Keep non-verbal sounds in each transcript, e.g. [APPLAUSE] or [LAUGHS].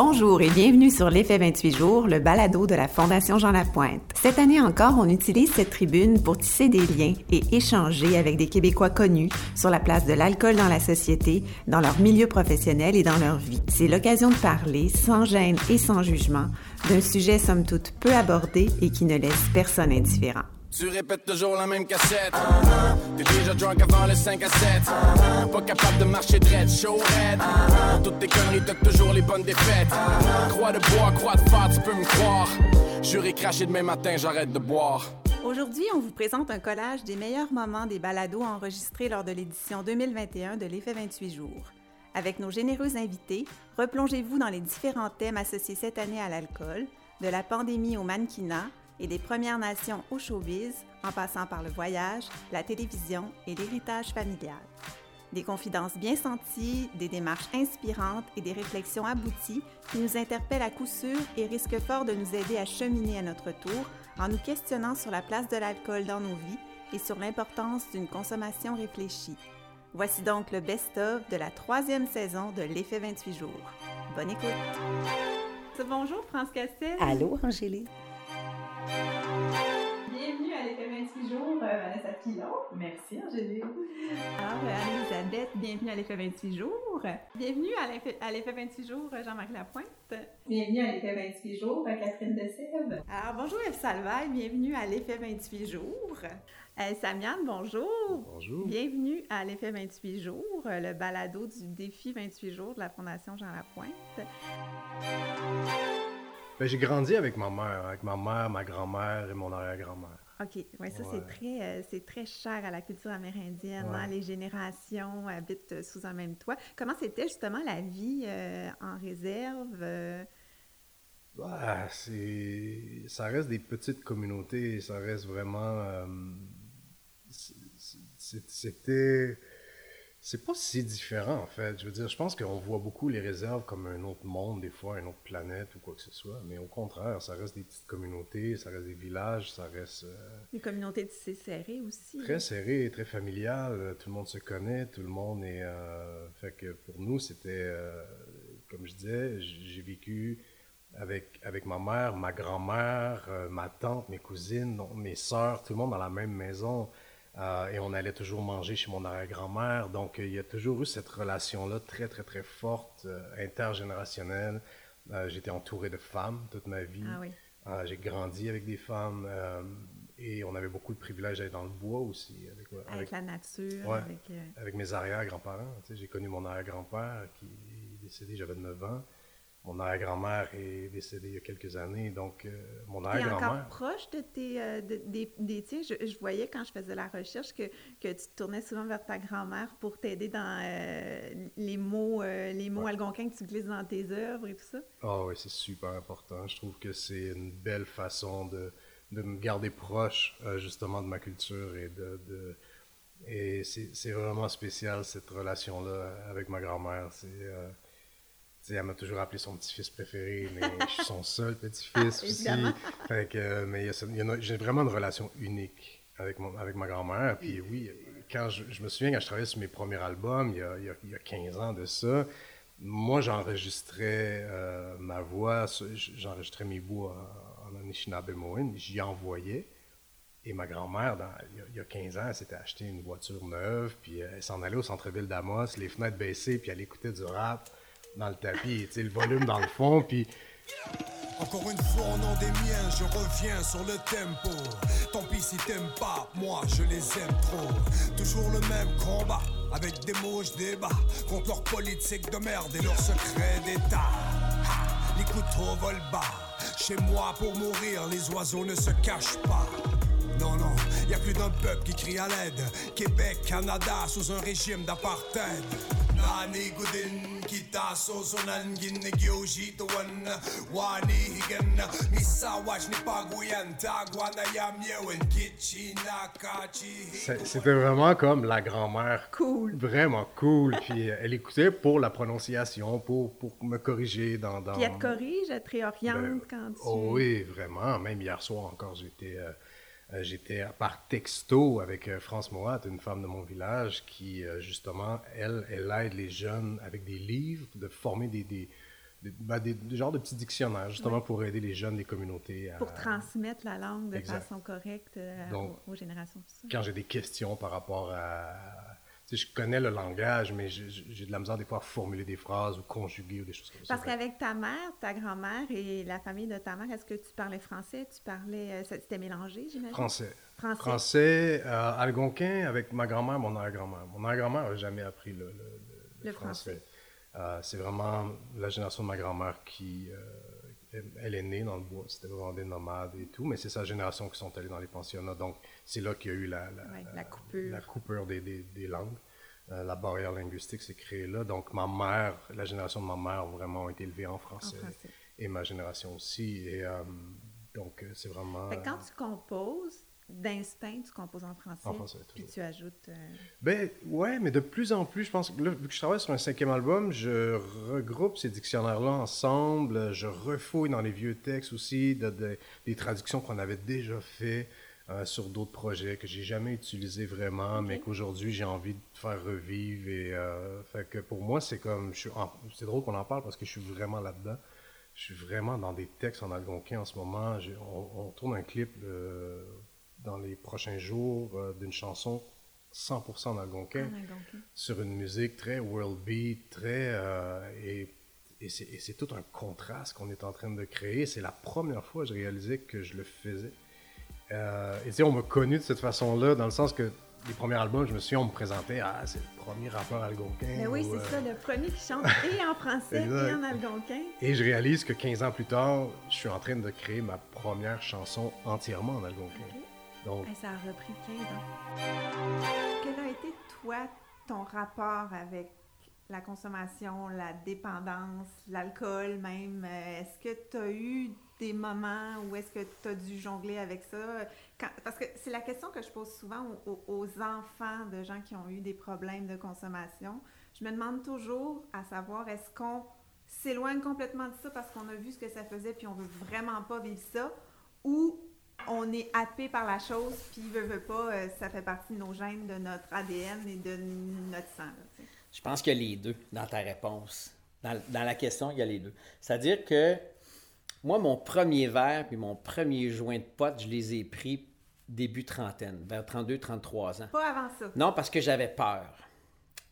Bonjour et bienvenue sur l'effet 28 jours, le balado de la Fondation Jean Lapointe. Cette année encore, on utilise cette tribune pour tisser des liens et échanger avec des Québécois connus sur la place de l'alcool dans la société, dans leur milieu professionnel et dans leur vie. C'est l'occasion de parler, sans gêne et sans jugement, d'un sujet somme toute peu abordé et qui ne laisse personne indifférent. Tu répètes toujours la même cassette. T'es déjà drunk avant le 5 à 7. Pas capable de marcher dread, show red. Pour toutes tes conneries, t'as toujours les bonnes défaites. Croix de bois, croix de phare, tu peux me croire. Juré craché demain matin, j'arrête de boire. Aujourd'hui, on vous présente un collage des meilleurs moments des balados enregistrés lors de l'édition 2021 de l'Effet 28 jours. Avec nos généreux invités, replongez-vous dans les différents thèmes associés cette année à l'alcool, de la pandémie au mannequinat, et des Premières Nations au showbiz, en passant par le voyage, la télévision et l'héritage familial. Des confidences bien senties, des démarches inspirantes et des réflexions abouties qui nous interpellent à coup sûr et risquent fort de nous aider à cheminer à notre tour en nous questionnant sur la place de l'alcool dans nos vies et sur l'importance d'une consommation réfléchie. Voici donc le best-of de la troisième saison de l'effet 28 jours. Bonne écoute! Bonjour France Castel. Allô Angélique. Bienvenue à l'effet 28 jours, euh, Vanessa Pilon. Merci, Angélique. Alors, euh, Anne-Elisabeth, bienvenue à l'effet 28 jours. Bienvenue à l'effet 28 jours, Jean-Marc Lapointe. Bienvenue à l'effet 28 jours, Catherine Dessève. Alors, bonjour Eve Salvaille, bienvenue à l'effet 28 jours. Euh, Samiane, bonjour. Bonjour. Bienvenue à l'effet 28 jours, le balado du défi 28 jours de la Fondation Jean Lapointe. Ben, j'ai grandi avec ma mère, avec ma mère, ma grand-mère et mon arrière-grand-mère. OK. Ouais, ça, c'est très, euh, c'est très cher à la culture amérindienne. Hein. Les générations habitent sous un même toit. Comment c'était justement la vie euh, en réserve? Bah, c'est... Ça reste des petites communautés. Ça reste vraiment... Euh, c'était c'est pas si différent, en fait. Je veux dire, je pense qu'on voit beaucoup les réserves comme un autre monde, des fois, une autre planète ou quoi que ce soit. Mais au contraire, ça reste des petites communautés, ça reste des villages, ça reste. Euh, des communautés tissées serrées aussi. Très serrées, très familiales. Tout le monde se connaît, tout le monde est. Euh, fait que pour nous, c'était. Euh, comme je disais, j'ai vécu avec, avec ma mère, ma grand-mère, ma tante, mes cousines, mes sœurs, tout le monde dans la même maison. Euh, et on allait toujours manger chez mon arrière-grand-mère. Donc, il y a toujours eu cette relation-là très, très, très forte, euh, intergénérationnelle. Euh, j'étais entouré de femmes toute ma vie. Ah j'ai grandi avec des femmes et on avait beaucoup de privilèges d'être dans le bois aussi. Avec, la nature. avec, avec, mes arrière-grands-parents. J'ai connu mon arrière-grand-père qui est décédé, j'avais 9 ans. Mon arrière-grand-mère est décédée il y a quelques années, donc euh, mon arrière-grand-mère... encore proche de tes... Euh, des tiens? Je, voyais quand je faisais la recherche que, que tu te tournais souvent vers ta grand-mère pour t'aider dans euh, les mots, les mots algonquins que tu glisses dans tes œuvres et tout ça. Ah oui, c'est super important. Je trouve que c'est une belle façon de, de me garder proche justement de ma culture et de... de et c'est vraiment spécial cette relation-là avec ma grand-mère. C'est elle m'a toujours appelé son petit-fils préféré, mais je suis son seul petit-fils [LAUGHS] aussi. Fait que, mais j'ai vraiment une relation unique avec, mon, avec ma grand-mère. Puis oui, quand je, me souviens quand je travaillais sur mes premiers albums, il y a, il y a, 15 ans de ça, moi j'enregistrais euh, ma voix, j'enregistrais mes bouts en, en Anishinaabe j'y envoyais. Et ma grand-mère, il, y a 15 ans, elle s'était acheté une voiture neuve, puis elle s'en allait au centre-ville d'Amos, les fenêtres baissées, puis elle écoutait du rap dans le tapis, le volume dans le fond, puis... Encore une fois, au nom des miens, je reviens sur le tempo. Tant pis si t'aimes pas, moi je les aime trop. Toujours le même combat, avec des mots je débat. Contre leur politique de merde et leur secret d'État. Les couteaux volent bas. Chez moi, pour mourir, les oiseaux ne se cachent pas. Non, non, y a plus d'un peuple qui crie à l'aide. Québec, Canada, sous un régime d'apartheid. C'était vraiment comme la grand-mère. Cool. Vraiment cool. Puis elle écoutait pour la prononciation, pour, pour me corriger dans, dans... Puis elle te corrige, elle te réoriente ben, quand tu... Oh oui, vraiment. Même hier soir encore, j'étais... Euh, euh, j'étais par texto avec euh, France Moat, une femme de mon village, qui euh, justement, elle, elle aide les jeunes avec des livres, de former des, des des, ben, des, des genres de petits dictionnaires, justement pour aider les jeunes des communautés à... Pour transmettre la langue de Exact. façon correcte euh, Donc, aux, aux générations futures. quand j'ai des questions par rapport à. Tu sais, je connais le langage, mais j'ai de la misère des fois à formuler des phrases ou conjuguer ou des choses comme ça. Parce qu'avec ta mère, ta grand-mère et la famille de ta mère, est-ce que tu parlais français? Tu parlais... euh, C'était mélangé, j'imagine? Français. Français. Français, euh, algonquin avec ma grand-mère, mon arrière-grand-mère. Mon arrière-grand-mère n'a jamais appris le, le- le- français. français. Euh, c'est vraiment la génération de ma grand-mère qui. euh, elle- elle est née dans le bois, c'était vraiment des nomades et tout, mais c'est sa génération qui sont allés dans les pensionnats. Donc, c'est là qu'il y a eu la, la, Ouais, la coupure. la coupure des, des- des langues. Euh, la barrière linguistique s'est créée là. Donc, ma mère, la génération de ma mère, ont vraiment été élevée en En français. français. Et ma génération aussi. Et euh, donc, euh, c'est vraiment. Fait quand tu composes, d'instinct, tu composes en français. En français, Puis tu ajoutes... euh, Ben ouais, mais de plus en plus, je pense que là, vu que je travaille sur un cinquième album, je regroupe ces dictionnaires-là ensemble, je refouille dans les vieux textes aussi, de, de- des traductions qu'on avait déjà fait euh, sur d'autres projets que j'ai jamais utilisés vraiment, mais qu'aujourd'hui j'ai envie de faire revivre. Et euh, fait que pour moi, c'est comme, je suis en- c'est drôle qu'on en parle parce que je suis vraiment là-dedans. Je suis vraiment dans des textes en algonquin en ce moment. On, on tourne un clip euh, dans les prochains jours d'une chanson 100% en algonquin en algonquin. sur une musique très world beat, très et, et c'est et c'est tout un contraste qu'on est en train de créer. C'est la première fois que je réalisais que je le faisais. Euh, et tu sais, on m'a connu de cette façon-là, dans le sens que les premiers albums, je me souviens, on me présentait, ah, c'est le premier rappeur algonquin. Mais oui, ou, c'est euh, ça, le premier qui chante [LAUGHS] et en français et en algonquin. Et je réalise que 15 ans plus tard, je suis en train de créer ma première chanson entièrement en algonquin. Donc, Hey, ça a repris 15 ans. Quel a été, toi, ton rapport avec la consommation, la dépendance, l'alcool même? Euh, Est-ce que tu as eu des moments où est-ce que tu as dû jongler avec ça? Parce que c'est la question que je pose souvent aux, enfants de gens qui ont eu des problèmes de consommation. Je me demande toujours à savoir, est-ce qu'on s'éloigne complètement de ça parce qu'on a vu ce que ça faisait puis on veut vraiment pas vivre ça? Ou on est happé par la chose, puis veut, veut pas, euh, ça fait partie de nos gènes, de notre ADN et de notre sang. Je pense qu'il y a les deux dans ta réponse. Dans, dans la question, il y a les deux. C'est-à-dire que moi, mon premier verre puis mon premier joint de pote, je les ai pris début trentaine, vers 32, 33 ans. Pas avant ça. Non, parce que j'avais peur.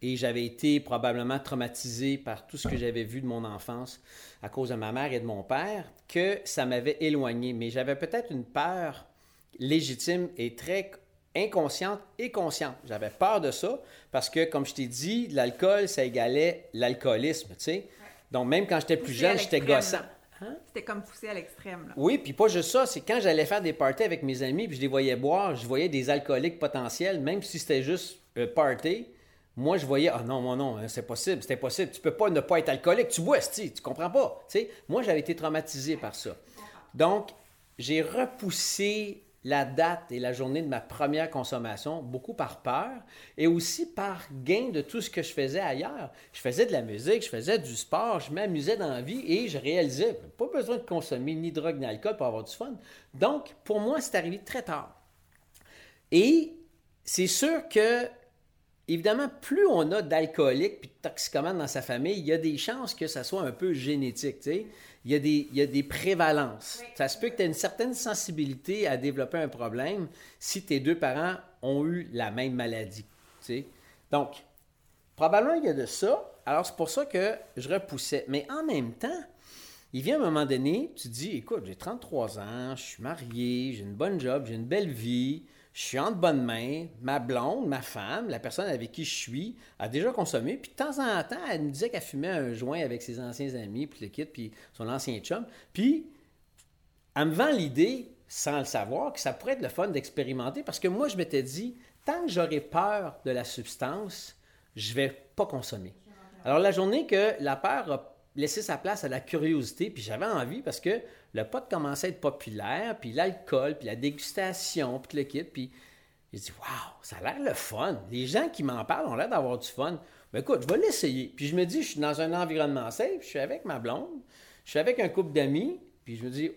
Et j'avais été probablement traumatisé par tout ce que j'avais vu de mon enfance à cause de ma mère et de mon père, que ça m'avait éloigné. Mais j'avais peut-être une peur légitime et très inconsciente et consciente. J'avais peur de ça parce que, comme je t'ai dit, l'alcool, ça égalait l'alcoolisme, tu sais. Donc, même quand j'étais plus jeune, j'étais gossant. là. C'était comme poussé à l'extrême. Oui, puis pas juste ça, c'est quand j'allais faire des parties avec mes amis, puis je les voyais boire, je voyais des alcooliques potentiels, même si c'était juste euh, party. Moi, je voyais, ah non, moi non, hein, c'est possible, c'est impossible, tu peux pas ne pas être alcoolique, tu bois, tu comprends pas. Tu sais, moi, j'avais été traumatisé par ça. Donc, j'ai repoussé la date et la journée de ma première consommation, beaucoup par peur et aussi par gain de tout ce que je faisais ailleurs. Je faisais de la musique, je faisais du sport, je m'amusais dans la vie et je réalisais, pas besoin de consommer ni drogue ni alcool pour avoir du fun. Donc, pour moi, c'est arrivé très tard. Et c'est sûr que, évidemment, plus on a d'alcooliques puis de toxicomanes dans sa famille, il y a des chances que ça soit un peu génétique, tu sais. Il y a des, il y a des prévalences. Ça se peut que tu aies une certaine sensibilité à développer un problème si tes deux parents ont eu la même maladie, tu sais. Donc, probablement, il y a de ça. Alors, c'est pour ça que je repoussais. Mais en même temps, il vient un moment donné, tu te dis, écoute, j'ai 33 ans, je suis marié, j'ai une bonne job, j'ai une belle vie, je suis en de bonnes mains, ma blonde, ma femme, la personne avec qui je suis, a déjà consommé, puis de temps en temps, elle me disait qu'elle fumait un joint avec ses anciens amis, puis le kit, puis son ancien chum, puis elle me vend l'idée, sans le savoir, que ça pourrait être le fun d'expérimenter, parce que moi, je m'étais dit, tant que j'aurai peur de la substance, je vais pas consommer. Alors, la journée que la peur a laissé sa place à la curiosité, puis j'avais envie parce que le pot commençait à être populaire, puis l'alcool, puis la dégustation, puis le kit, puis j'ai dit, waouh, ça a l'air le fun. Les gens qui m'en parlent ont l'air d'avoir du fun. Ben écoute, je vais l'essayer. Puis je me dis, je suis dans un environnement safe, je suis avec ma blonde, je suis avec un couple d'amis, puis je me dis,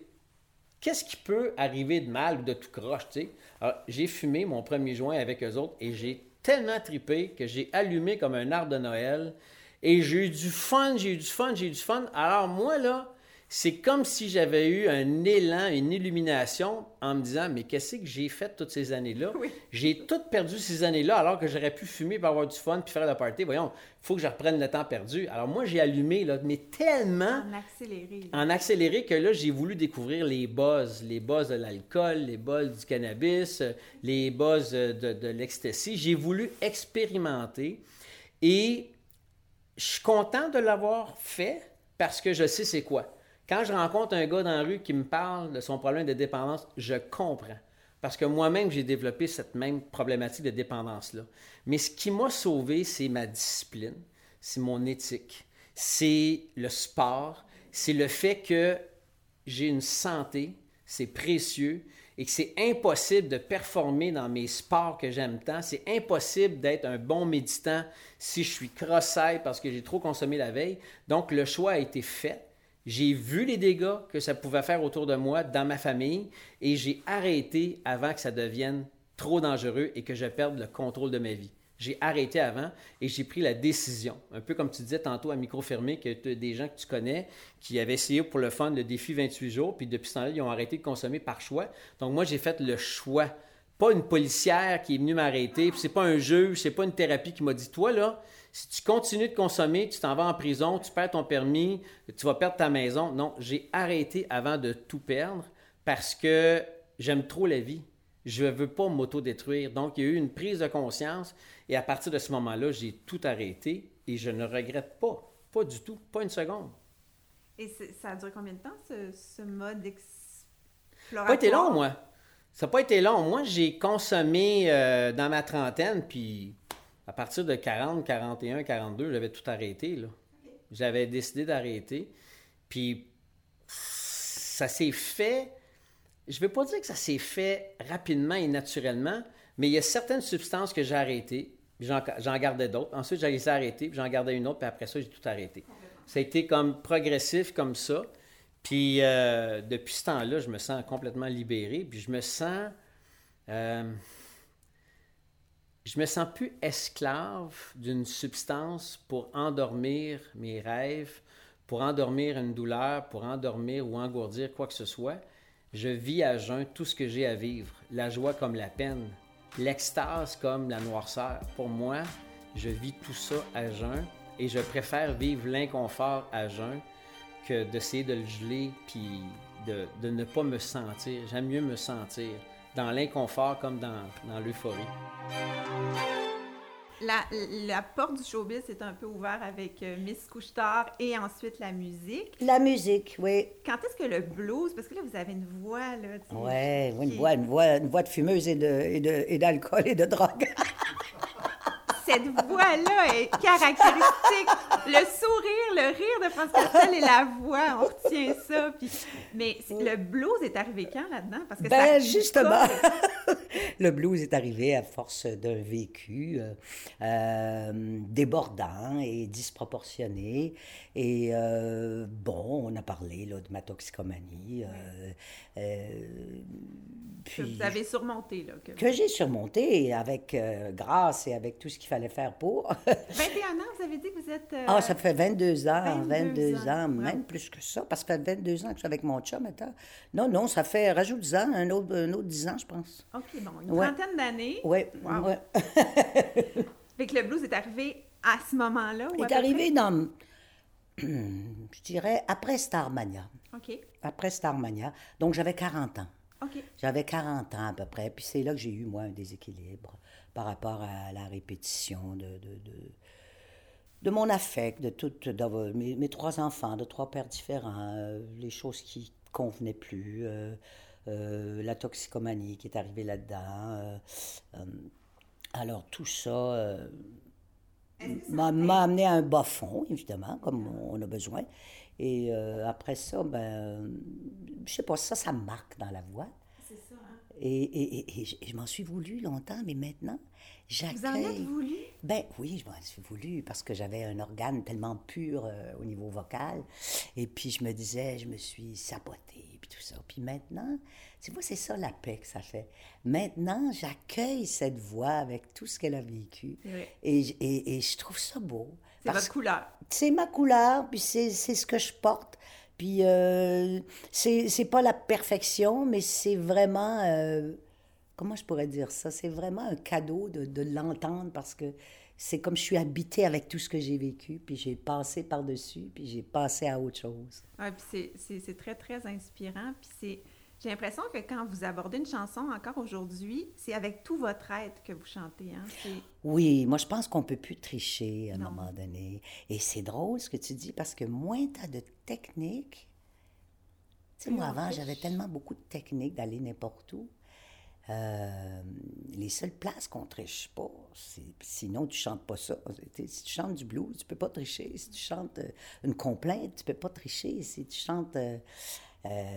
qu'est-ce qui peut arriver de mal ou de tout croche, tu sais? Alors, j'ai fumé mon premier joint avec eux autres et j'ai tellement tripé que j'ai allumé comme un arbre de Noël Et j'ai eu du fun, j'ai eu du fun, j'ai eu du fun. Alors moi, là, c'est comme si j'avais eu un élan, une illumination en me disant, mais qu'est-ce que j'ai fait toutes ces années-là? J'ai tout perdu ces années-là alors que j'aurais pu fumer pour avoir du fun puis faire la party. Voyons, il faut que je reprenne le temps perdu. Alors moi, j'ai allumé, là, mais tellement... En accéléré. En accéléré que là, j'ai voulu découvrir les buzz. Les buzz de l'alcool, les buzz du cannabis, les buzz de, de l'ecstasy. J'ai voulu expérimenter et je suis content de l'avoir fait parce que je sais c'est quoi. Quand je rencontre un gars dans la rue qui me parle de son problème de dépendance, je comprends. Parce que moi-même, j'ai développé cette même problématique de dépendance-là. Mais ce qui m'a sauvé, c'est ma discipline, c'est mon éthique, c'est le sport, c'est le fait que j'ai une santé, c'est précieux, et que c'est impossible de performer dans mes sports que j'aime tant. C'est impossible d'être un bon méditant si je suis cross parce que j'ai trop consommé la veille. Donc, le choix a été fait. J'ai vu les dégâts que ça pouvait faire autour de moi, dans ma famille, et j'ai arrêté avant que ça devienne trop dangereux et que je perde le contrôle de ma vie. J'ai arrêté avant et j'ai pris la décision. Un peu comme tu disais tantôt à micro fermé que des gens que tu connais qui avaient essayé pour le fun le défi 28 jours, puis depuis ce temps-là, ils ont arrêté de consommer par choix. Donc moi, j'ai fait le choix. Pas une policière qui est venue m'arrêter, puis c'est pas un juge, c'est pas une thérapie qui m'a dit Toi, là, si tu continues de consommer, tu t'en vas en prison, tu perds ton permis, tu vas perdre ta maison. Non, j'ai arrêté avant de tout perdre parce que j'aime trop la vie. Je ne veux pas m'auto-détruire. Donc, il y a eu une prise de conscience et à partir de ce moment-là, j'ai tout arrêté et je ne regrette pas. Pas du tout, pas une seconde. Et ça a duré combien de temps, ce, mode d'exploration? Ça n'a pas été long, moi. Ça n'a pas été long. Moi, j'ai consommé euh, dans ma trentaine, puis à partir de 40, 41, 42, j'avais tout arrêté. Là. J'avais décidé d'arrêter. Puis ça s'est fait. Je ne vais pas dire que ça s'est fait rapidement et naturellement, mais il y a certaines substances que j'ai arrêtées, j'en gardais d'autres. Ensuite, j'ai les arrêtées, puis j'en gardais une autre, puis après ça, j'ai tout arrêté. Ça a été comme progressif comme ça. Puis euh, depuis ce temps-là, je me sens complètement libéré, puis je me sens. Euh, je me sens plus esclave d'une substance pour endormir mes rêves, pour endormir une douleur, pour endormir ou engourdir quoi que ce soit. Je vis à jeun tout ce que j'ai à vivre, la joie comme la peine, l'extase comme la noirceur. Pour moi, je vis tout ça à jeun et je préfère vivre l'inconfort à jeun que d'essayer de le geler puis de, ne pas me sentir. J'aime mieux me sentir dans l'inconfort comme dans l'euphorie. La, la, porte du showbiz est un peu ouverte avec euh, Miss Couchetard et ensuite la musique. La musique, oui. Quand est-ce que le blues, parce que là, vous avez une voix, là. Oui, une, voix, une, voix, une voix de fumeuse et d'alcool et, et de drogue. [LAUGHS] cette voix-là est caractéristique. Le sourire, le rire de France Castel et la voix, on retient ça. Mais le blues est arrivé quand là-dedans? Parce que ben, justement, le blues est arrivé à force d'un vécu euh, euh, débordant et disproportionné. Et euh, bon, on a parlé là, de ma toxicomanie. que vous avez surmonté. Là, que, j'ai surmonté avec grâce et avec tout ce qu'il fallait faire pour. [LAUGHS] 21 ans, vous avez dit que vous êtes... Ah, ça fait 22 ans, 22, ans, même plus que ça, parce que ça fait 22 ans que je suis avec mon chum maintenant. Non, non, ça fait, rajoute 10 ans, un autre, un autre 10 ans, je pense. OK, bon, une trentaine d'années. Oui, oui. [LAUGHS] fait que le blues est arrivé à ce moment-là? Il est arrivé dans, [CLEARS THROAT] je dirais, après Starmania. OK. Après Starmania. Donc, j'avais 40 ans. OK. J'avais 40 ans à peu près, puis c'est là que j'ai eu, moi, un déséquilibre par rapport à la répétition de, de, de, de mon affect, de toutes mes, mes, trois enfants, de trois pères différents, euh, les choses qui convenaient plus, euh, la toxicomanie qui est arrivée là-dedans. alors tout ça m'a amené à un bas fond, évidemment, comme on a besoin. Et après ça, ben, je sais pas, ça, ça marque dans la voix. Et, et, je m'en suis voulu longtemps, mais maintenant, j'accueille... Vous en êtes voulu? Ben oui, je m'en suis voulu parce que j'avais un organe tellement pur euh, au niveau vocal. Et puis je me disais, je me suis sabotée, tout ça. Puis maintenant, tu vois, c'est ça la paix que ça fait. Maintenant, j'accueille cette voix avec tout ce qu'elle a vécu. Et, et, je trouve ça beau C'est votre couleur. C'est ma couleur, puis c'est ce que je porte. Puis euh, c'est pas la perfection, mais c'est vraiment... Euh, comment je pourrais dire ça? C'est vraiment un cadeau de, de l'entendre parce que c'est comme je suis habitée avec tout ce que j'ai vécu, puis j'ai passé par-dessus, puis j'ai passé à autre chose. Oui, puis c'est très, très inspirant. Puis c'est j'ai l'impression que quand vous abordez une chanson encore aujourd'hui, c'est avec tout votre être que vous chantez. Hein? Oui, moi je pense qu'on peut plus tricher à un moment donné. Et c'est drôle ce que tu dis parce que moins tu as de technique. Tu sais, moi avant, j'avais tellement beaucoup de techniques d'aller n'importe où. Euh, les seules places qu'on triche pas, sinon tu chantes pas ça. Si tu chantes du blues, tu peux pas tricher. Si tu chantes euh, une complainte, tu peux pas tricher. Si tu chantes euh,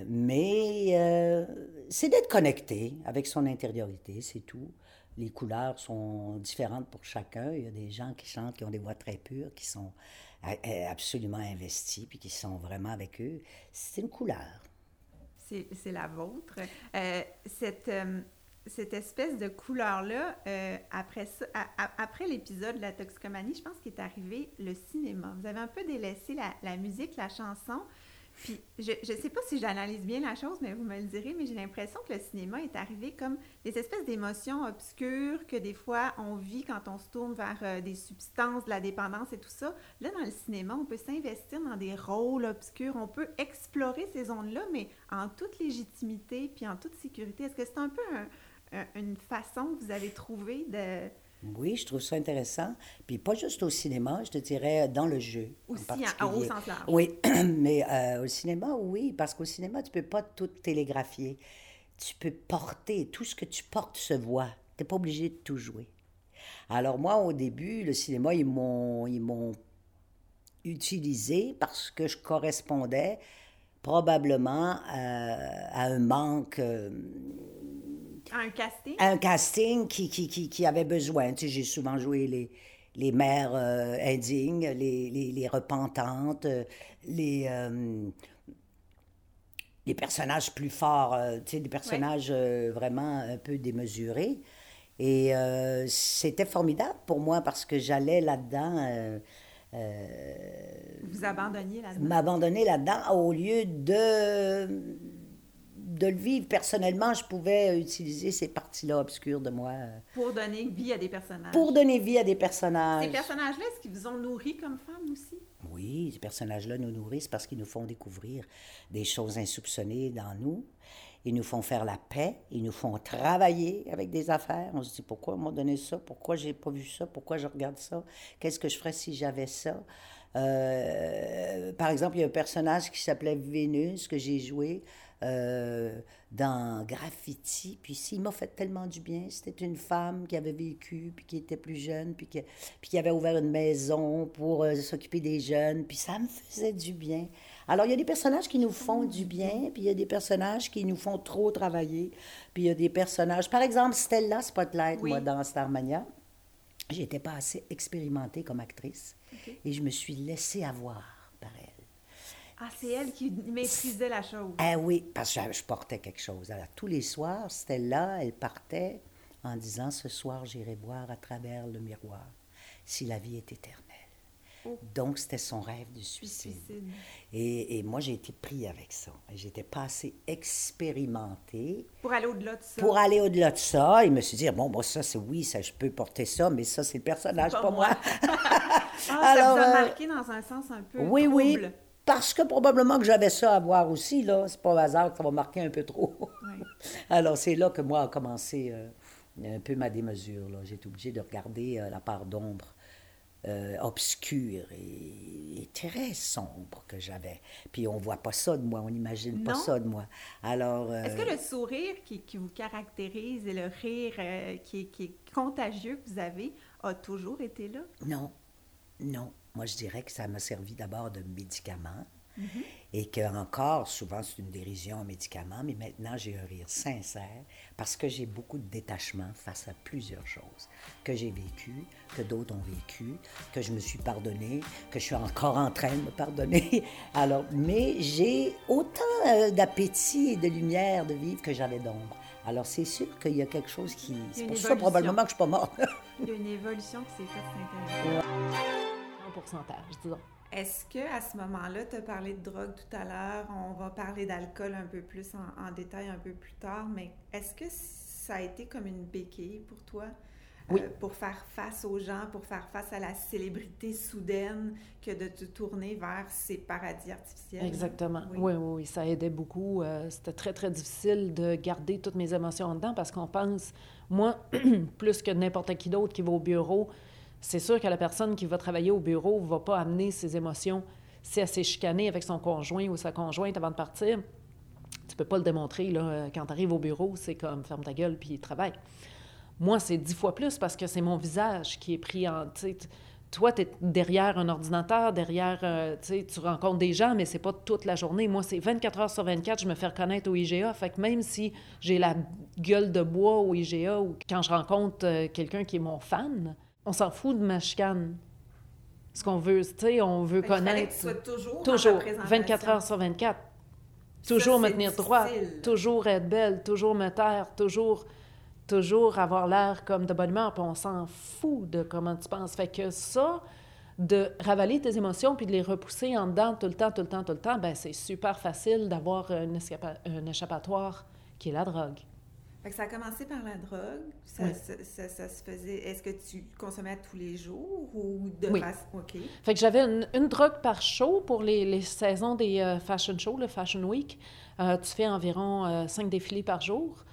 mais c'est d'être connecté avec son intériorité, c'est tout. Les couleurs sont différentes pour chacun. Il y a des gens qui chantent, qui ont des voix très pures, qui sont absolument investis, puis qui sont vraiment avec eux. C'est une couleur. C'est la vôtre. cette, cette espèce de couleur-là, après, après l'épisode de la toxicomanie, je pense qu'il est arrivé le cinéma. Vous avez un peu délaissé la, musique, la chanson. Puis, je ne sais pas si j'analyse bien la chose, mais vous me le direz, mais j'ai l'impression que le cinéma est arrivé comme des espèces d'émotions obscures que des fois on vit quand on se tourne vers euh, des substances, de la dépendance et tout ça. Là, dans le cinéma, on peut s'investir dans des rôles obscurs, on peut explorer ces zones-là, mais en toute légitimité puis en toute sécurité. Est-ce que c'est un peu une façon que vous avez trouvé de oui, je trouve ça intéressant. Puis pas juste au cinéma, je te dirais dans le jeu. Aussi, en, au sens large. Oui, [CLEARS THROAT] mais euh, au cinéma, oui, parce qu'au cinéma, tu peux pas tout télégraphier. Tu peux porter, tout ce que tu portes se voit. Tu n'es pas obligé de tout jouer. Alors moi, au début, le cinéma, ils m'ont, ils m'ont utilisé parce que je correspondais probablement à, un manque... Euh, un casting? Un casting qui, qui, qui, qui avait besoin. Tu sais, j'ai souvent joué les, les mères euh, indignes, les, les, les, repentantes, euh, les, euh, les personnages plus forts, tu sais, des personnages vraiment un peu démesurés. Et c'était formidable pour moi parce que j'allais là-dedans. Vous abandonniez là-dedans? M'abandonner là-dedans au lieu de de le vivre personnellement, je pouvais utiliser ces parties-là obscures de moi. Pour donner vie à des personnages. Pour donner vie à des personnages. Ces personnages-là, est-ce qu'ils vous ont nourri comme femme aussi? Oui, ces personnages-là nous nourrissent parce qu'ils nous font découvrir des choses insoupçonnées dans nous. Ils nous font faire la paix, ils nous font travailler avec des affaires. On se dit pourquoi on m'a donné ça, pourquoi j'ai pas vu ça, pourquoi je regarde ça, qu'est-ce que je ferais si j'avais ça? Euh, par exemple, il y a un personnage qui s'appelait Vénus que j'ai joué. Euh, dans Graffiti. Puis il m'a fait tellement du bien. C'était une femme qui avait vécu, puis qui était plus jeune, puis qui, puis qui avait ouvert une maison pour euh, s'occuper des jeunes. Puis ça me faisait du bien. Alors, il y a des personnages qui nous font du bien, puis il y a des personnages qui nous font trop travailler. Puis il y a des personnages... Par exemple, Stella Spotlight, moi, dans Starmania, j'étais pas assez expérimentée comme actrice. Et je me suis laissée avoir par elle. Ah, c'est elle qui maîtrisait la chose. Ah oui, parce que je portais quelque chose. Alors, tous les soirs, c'était là, elle partait en disant Ce soir, j'irai boire à travers le miroir si la vie est éternelle. Oh. Donc, c'était son rêve du suicide. Et, et, moi, j'ai été pris avec ça. J'étais pas assez expérimentée. Pour aller au-delà de ça. Pour aller au-delà de ça. Il me suis dit, bon, moi, ça, c'est oui, ça, je peux porter ça, mais ça, c'est le personnage, pas, moi. ah, Alors, ça vous a euh, marqué dans un sens un peu Oui, trouble. oui. Parce que probablement que j'avais ça à voir aussi, là. C'est pas au hasard que ça va marquer un peu trop. [LAUGHS] Alors, c'est là que moi a commencé euh, un peu ma démesure, là. J'ai été obligée de regarder euh, la part d'ombre euh, obscure et, très sombre que j'avais. Puis on voit pas ça de moi, on n'imagine pas ça de moi. Alors... Est-ce que le sourire qui, qui, vous caractérise et le rire qui, qui est contagieux que vous avez a toujours été là? Non, non. Moi, je dirais que ça m'a servi d'abord de médicament Mhm. et que encore souvent c'est une dérision en médicament, mais maintenant j'ai un rire sincère parce que j'ai beaucoup de détachement face à plusieurs choses que j'ai vécues, que d'autres ont vécues, que je me suis pardonné, que je suis encore en train de me pardonner. [LAUGHS] Alors, mais j'ai autant euh, d'appétit et de lumière de vivre que j'avais d'ombre. Alors, c'est sûr qu'il y a quelque chose qui. C'est pour ça probablement que je suis pas morte. Il y a une évolution qui s'est faite, c'est intéressant. Pourcentage, disons. Est-ce que à ce moment-là, tu as parlé de drogue tout à l'heure, on va parler d'alcool un peu plus en, détail un peu plus tard, mais est-ce que ça a été comme une béquille pour toi? Oui. Euh, pour faire face aux gens, pour faire face à la célébrité soudaine que de te tourner vers ces paradis artificiels? Exactement. Oui, oui, oui, ça aidait beaucoup. Euh, c'était très, très difficile de garder toutes mes émotions dedans parce qu'on pense, moi, [CLEARS THROAT] plus que n'importe qui d'autre qui va au bureau, c'est sûr que la personne qui va travailler au bureau ne va pas amener ses émotions si elle s'est chicanée avec son conjoint ou sa conjointe avant de partir. Tu peux pas le démontrer, là. Quand tu arrives au bureau, c'est comme ferme ta gueule puis travaille. Moi, c'est dix fois plus parce que c'est mon visage qui est pris en. Toi, tu es derrière un ordinateur, derrière. Euh, tu rencontres des gens, mais c'est pas toute la journée. Moi, c'est 24 heures sur 24, je me fais reconnaître au IGA. Fait que même si j'ai la gueule de bois au IGA ou quand je rencontre euh, quelqu'un qui est mon fan, on s'en fout de ma chicane. Ce qu'on veut, tu sais, on veut connaître. toujours. Toujours. 24 heures sur 24. Toujours me tenir droit. Toujours être belle. Toujours me taire. Toujours, toujours avoir l'air comme de bonne humeur. Puis on s'en fout de comment tu penses. Fait que ça, de ravaler tes émotions puis de les repousser en dedans tout le temps, tout le temps, tout le temps, ben c'est super facile d'avoir un échappatoire qui est la drogue ça a commencé par la drogue. Ça, ça, se faisait. Est-ce que tu consommais tous les jours ou de oui. OK. Fait que j'avais une, drogue par show pour les, les saisons des euh, fashion shows, le Fashion Week. Euh, tu fais environ euh, cinq défilés par jour,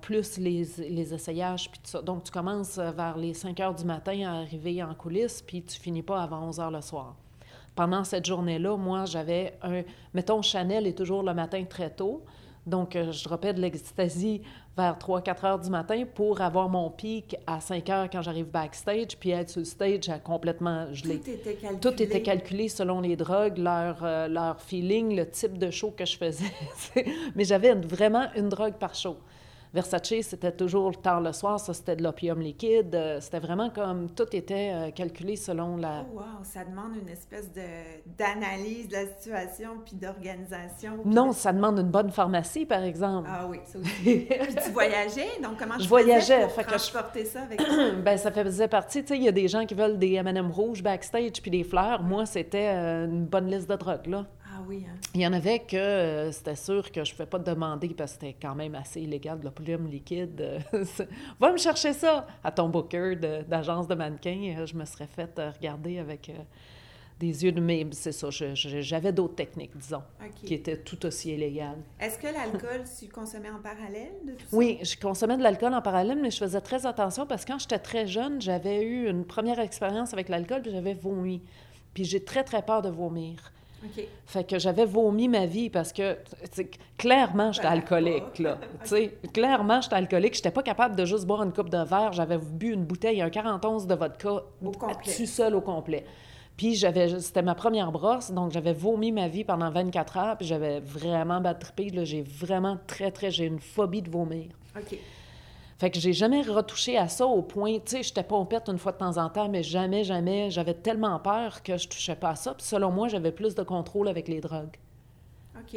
plus les, les essayages, puis tout ça. Donc, tu commences vers les 5 heures du matin à arriver en coulisses, puis tu finis pas avant 11 heures le soir. Pendant cette journée-là, moi, j'avais un. Mettons, Chanel est toujours le matin très tôt. Donc, je dropais de l'ecstasy vers 3-4 heures du matin pour avoir mon pic à 5 heures quand j'arrive backstage, puis être sur le stage à complètement gelé. Tout était calculé. Tout était calculé selon les drogues, leur, euh, leur feeling, le type de show que je faisais. [LAUGHS] Mais j'avais vraiment une drogue par show. Versace, c'était toujours tard le soir, ça c'était de l'opium liquide. Euh, c'était vraiment comme tout était euh, calculé selon la. Oh, wow, ça demande une espèce d'analyse de, la situation puis d'organisation. Non, ça demande une bonne pharmacie, par exemple. Ah oui, ça aussi. [LAUGHS] puis tu voyageais, donc comment je voyageais, pour fait transporter ça avec [CLEARS THROAT] ben ça faisait partie, tu sais, il y a des gens qui veulent des M&M rouges backstage puis des fleurs. Moi, c'était euh, une bonne liste de drogues, là. Oui, hein? Il y en avait que euh, c'était sûr que je ne pouvais pas demander parce que c'était quand même assez illégal de la plume liquide. [LAUGHS] Va me chercher ça à ton booker d'agence de, mannequin. Euh, je me serais fait euh, regarder avec des yeux de mais c'est ça. J'avais d'autres techniques, disons, qui étaient tout aussi illégales. Est-ce que l'alcool, [LAUGHS] tu consommais en parallèle de tout ça? Oui, je consommais de l'alcool en parallèle, mais je faisais très attention parce que quand j'étais très jeune, j'avais eu une première expérience avec l'alcool puis j'avais vomi. Puis j'ai très, très peur de vomir. Fait que j'avais vomi ma vie parce que, clairement, j'étais alcoolique, là. clairement, j'étais alcoolique. J'étais pas capable de juste boire une coupe de verre. J'avais bu une bouteille, un 41 de vodka, au tout seul au complet. Puis j'avais, c'était ma première brosse, donc j'avais vomi ma vie pendant 24 heures, puis j'avais vraiment battrippé. J'ai vraiment très, très, j'ai une phobie de vomir. Fait que j'ai jamais retouché à ça au point, tu sais, j'étais pompette une fois de temps en temps, mais jamais, jamais, j'avais tellement peur que je touchais pas à ça. Puis selon moi, j'avais plus de contrôle avec les drogues. OK.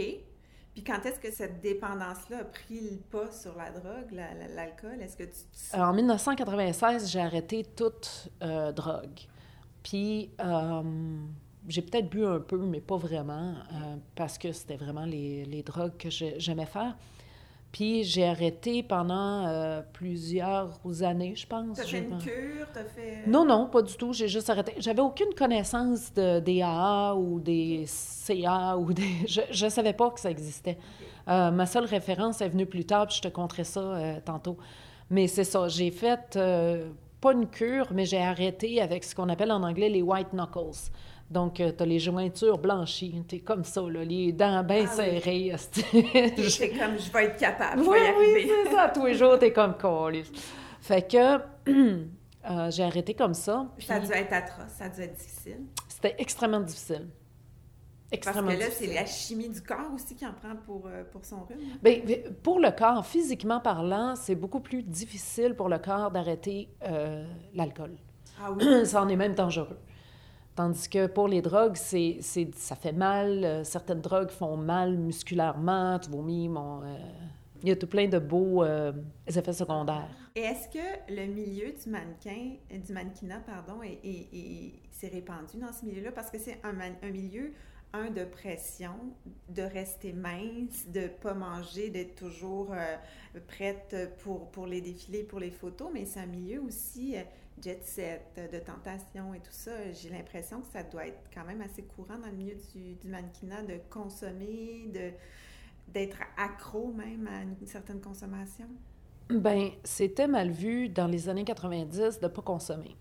Puis quand est-ce que cette dépendance-là a pris le pas sur la drogue, l'alcool? Est-ce que tu... en 1996, j'ai arrêté toute euh, drogue. Puis euh, j'ai peut-être bu un peu, mais pas vraiment, euh, parce que c'était vraiment les, les drogues que j'aimais faire. Puis j'ai arrêté pendant euh, plusieurs années, je pense. T'as fait une cure? T'as fait... Non, non, pas du tout. J'ai juste arrêté. J'avais aucune connaissance de, des AA ou des CA ou [LAUGHS] des... Je ne savais pas que ça existait. Euh, ma seule référence est venue plus tard, puis je te conterai ça euh, tantôt. Mais c'est ça, j'ai fait, pas une cure, mais j'ai arrêté avec ce qu'on appelle en anglais les white knuckles. Donc, euh, tu as les jointures blanchies. Tu es comme ça, là, les dents bien ah serrées. [LAUGHS] C'est comme, je vais être capable, je vais y arriver. Oui, c'est ça. Tous les jours, tu es comme colis. Fait que [CLEARS THROAT] euh, j'ai arrêté comme ça. Ça a dû être atroce, ça a dû être difficile. C'était extrêmement difficile. Extrêmement Parce que là, c'est la chimie du corps aussi qui en prend pour, euh, pour son rhume. Bien, pour le corps, physiquement parlant, c'est beaucoup plus difficile pour le corps d'arrêter l'alcool. Ah [CLEARS THROAT] oui? ça en est même dangereux. Tandis que pour les drogues, c'est, ça fait mal. Euh, certaines drogues font mal musculairement. Tu vomis, euh, il y a tout plein de beaux euh, effets secondaires. Et est-ce que le milieu du mannequin, du mannequinat, pardon, est, est- est- s'est répandu dans ce milieu-là? Parce que c'est un, milieu, un, de pression, de rester mince, de pas manger, d'être toujours prête pour, pour les défilés, pour les photos, mais c'est un milieu aussi jet set, euh, de tentation et tout ça. J'ai l'impression que ça doit être quand même assez courant dans le milieu du, mannequinat de consommer, de d'être accro même à une certaine consommation. Ben, c'était mal vu dans les années 90 de ne pas consommer.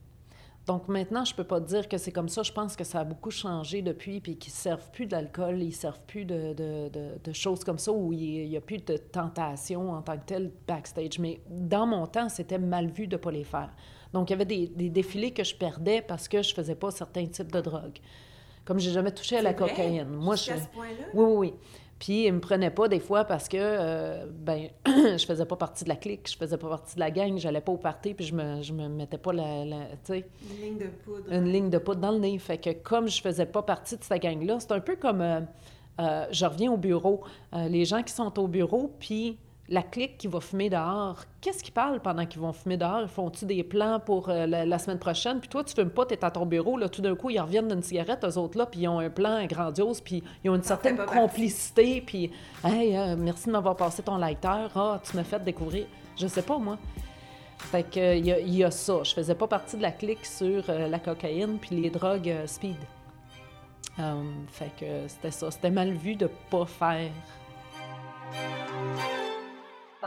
Donc maintenant, je peux pas te dire que c'est comme ça. Je pense que ça a beaucoup changé depuis, puis qu'ils servent plus d'alcool, ils servent plus de, de- de- de choses comme ça, où il n'y a plus de tentation en tant que telle backstage. Mais dans mon temps, c'était mal vu de pas les faire. Donc il y avait des, des défilés que je perdais parce que je faisais pas certains types de drogues. Comme j'ai jamais touché à la vrai? cocaïne. Moi, je... Jusqu'à ce point-là? Oui, oui, oui. Puis ils me prenaient pas des fois parce que euh, ben [CLEARS THROAT] je faisais pas partie de la clique, je faisais pas partie de la gang, j'allais pas au party puis je me je me mettais pas la, la- tu sais Une ligne de poudre. une ligne de poudre dans le nez. Fait que comme je faisais pas partie de cette gang-là, c'est un peu comme euh, euh, je reviens au bureau, Euh, les gens qui sont au bureau puis la clique qui va fumer dehors, qu'est-ce qu'ils parlent pendant qu'ils vont fumer dehors? Ils font-tu des plans pour euh, la, la semaine prochaine? Puis toi, tu fumes pas, tu es à ton bureau, là, tout d'un coup, ils reviennent d'une cigarette, eux autres là, puis ils ont un plan grandiose, puis ils ont une Ça fait certaine complicité, puis « Hey, euh, merci de m'avoir passé ton lighter. Ah, tu m'as fait découvrir. » Je sais pas, moi. Fait que euh, y, a- il y a ça. Je faisais pas partie de la clique sur la cocaïne puis les drogues speed. Um, fait que c'était ça. C'était mal vu de pas faire.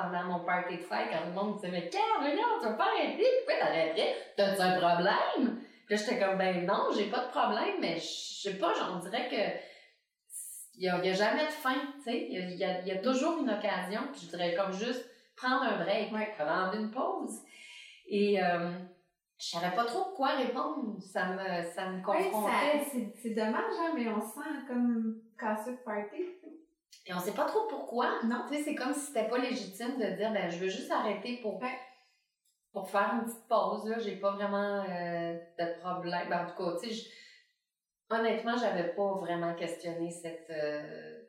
Pendant mon party de fête, quand le monde me disait, mais Carl, mais non, tu vas pas arrêter, pourquoi t'arrêterais? T'as-tu un problème? Puis là, j'étais comme, ben non, j'ai pas de problème, mais je sais pas, genre, on dirait que il y a, y a jamais de fin, tu sais, il y a, y toujours une occasion, puis je dirais comme juste prendre un break, prendre une pause. Et euh, je savais pas trop quoi répondre, ça me, ça me confrontait. c'est dommage, hein, mais on se sent comme cassé de party. Et on sait pas trop pourquoi. Non. Tu sais, c'est comme si c'était pas légitime de dire, ben, je veux juste arrêter pour, Ouais. pour faire une petite pause, là. J'ai pas vraiment euh, de problème. Ben, en tout cas, tu sais, je- honnêtement, j'avais pas vraiment questionné cette, euh,